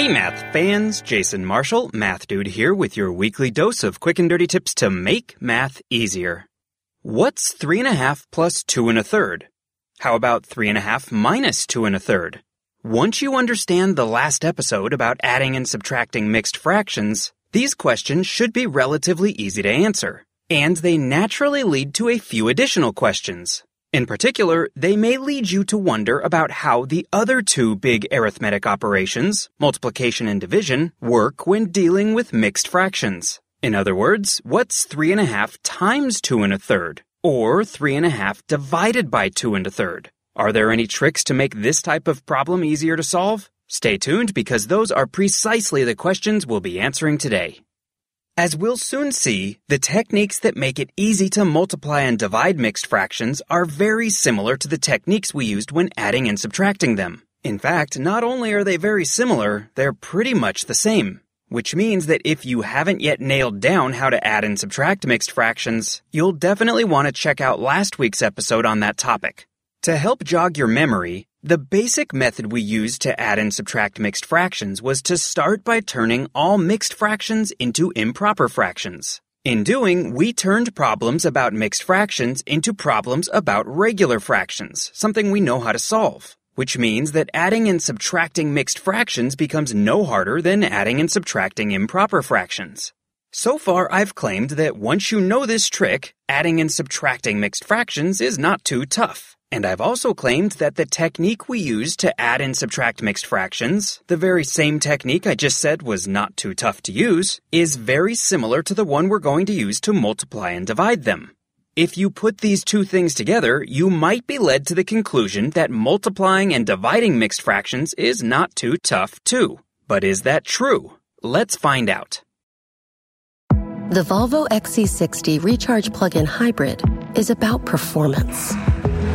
Hey math fans, Jason Marshall, Math Dude here with your weekly dose of quick and dirty tips to make math easier. What's three and a half plus two and a third? How about three and a half minus two and a third? Once you understand the last episode about adding and subtracting mixed fractions, these questions should be relatively easy to answer. And they naturally lead to a few additional questions. In particular, they may lead you to wonder about how the other two big arithmetic operations, multiplication and division, work when dealing with mixed fractions. In other words, what's three and a half times two and a third? Or three and a half divided by two and a third? Are there any tricks to make this type of problem easier to solve? Stay tuned because those are precisely the questions we'll be answering today. As we'll soon see, the techniques that make it easy to multiply and divide mixed fractions are very similar to the techniques we used when adding and subtracting them. In fact, not only are they very similar, they're pretty much the same. Which means that if you haven't yet nailed down how to add and subtract mixed fractions, you'll definitely want to check out last week's episode on that topic. To help jog your memory, the basic method we used to add and subtract mixed fractions was to start by turning all mixed fractions into improper fractions. In doing, we turned problems about mixed fractions into problems about regular fractions, something we know how to solve. Which means that adding and subtracting mixed fractions becomes no harder than adding and subtracting improper fractions. So far, I've claimed that once you know this trick, adding and subtracting mixed fractions is not too tough. And I've also claimed that the technique we use to add and subtract mixed fractions, the very same technique I just said was not too tough to use, is very similar to the one we're going to use to multiply and divide them. If you put these two things together, you might be led to the conclusion that multiplying and dividing mixed fractions is not too tough too. But is that true? Let's find out. The Volvo XC60 Recharge Plug-in Hybrid is about performance.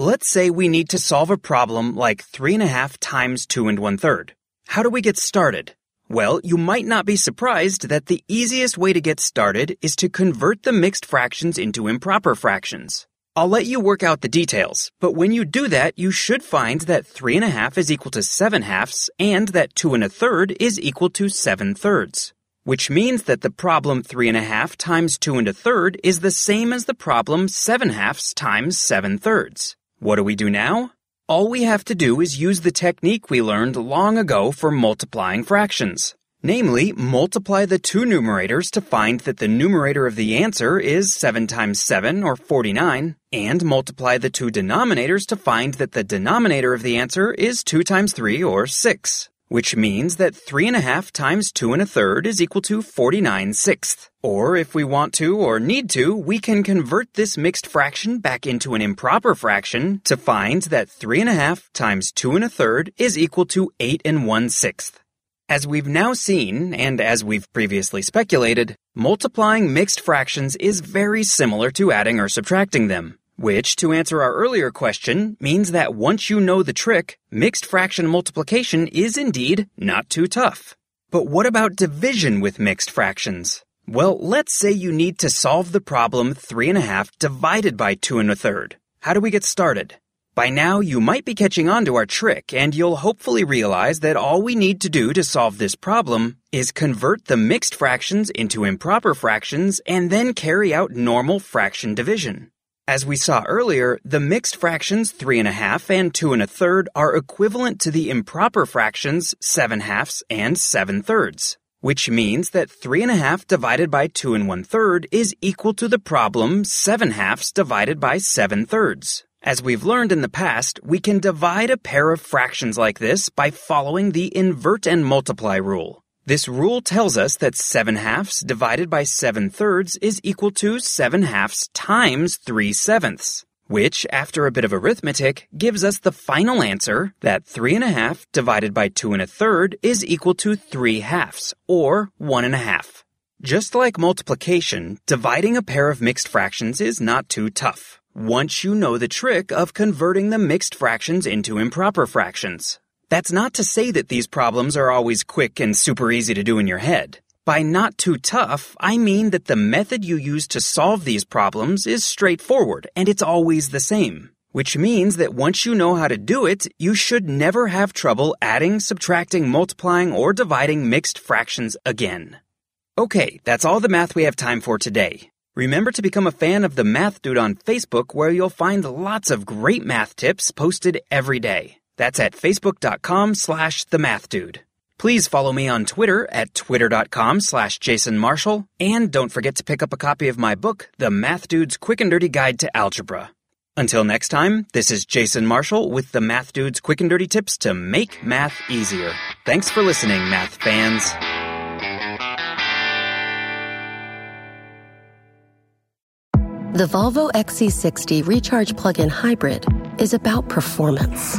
Let's say we need to solve a problem like 3 and a half times 2 and 1 third. How do we get started? Well, you might not be surprised that the easiest way to get started is to convert the mixed fractions into improper fractions. I'll let you work out the details, but when you do that, you should find that 3 and a half is equal to 7 halves and that 2 and a third is equal to 7 thirds. Which means that the problem 3 and a half times 2 and a third is the same as the problem 7 halves times 7 thirds. What do we do now? All we have to do is use the technique we learned long ago for multiplying fractions. Namely, multiply the two numerators to find that the numerator of the answer is 7 times 7, or 49, and multiply the two denominators to find that the denominator of the answer is 2 times 3, or 6 which means that 3 and a half times 2 and a third is equal to 49 sixths. Or if we want to or need to, we can convert this mixed fraction back into an improper fraction to find that 3 and a half times 2 and a third is equal to 8 and 1 sixth. As we've now seen, and as we've previously speculated, multiplying mixed fractions is very similar to adding or subtracting them. Which, to answer our earlier question, means that once you know the trick, mixed fraction multiplication is indeed not too tough. But what about division with mixed fractions? Well, let's say you need to solve the problem 3 and a half divided by 2 and a third. How do we get started? By now, you might be catching on to our trick, and you'll hopefully realize that all we need to do to solve this problem is convert the mixed fractions into improper fractions and then carry out normal fraction division. As we saw earlier, the mixed fractions 3 and a half and 2 and a third are equivalent to the improper fractions 7 halves and 7 thirds, which means that 3 and a half divided by 2 and 1 third is equal to the problem 7 halves divided by 7 thirds. As we've learned in the past, we can divide a pair of fractions like this by following the invert and multiply rule. This rule tells us that 7 halves divided by 7 thirds is equal to 7 halves times 3 sevenths, which, after a bit of arithmetic, gives us the final answer that 3 and a half divided by 2 and a third is equal to 3 halves, or 1 and a half. Just like multiplication, dividing a pair of mixed fractions is not too tough, once you know the trick of converting the mixed fractions into improper fractions. That's not to say that these problems are always quick and super easy to do in your head. By not too tough, I mean that the method you use to solve these problems is straightforward and it's always the same. Which means that once you know how to do it, you should never have trouble adding, subtracting, multiplying, or dividing mixed fractions again. Okay, that's all the math we have time for today. Remember to become a fan of the Math Dude on Facebook where you'll find lots of great math tips posted every day. That's at facebook.com slash the math dude. Please follow me on Twitter at twitter.com slash Jason Marshall. And don't forget to pick up a copy of my book, The Math Dude's Quick and Dirty Guide to Algebra. Until next time, this is Jason Marshall with the Math Dude's Quick and Dirty Tips to make math easier. Thanks for listening, math fans. The Volvo XC60 Recharge Plug-in Hybrid is about performance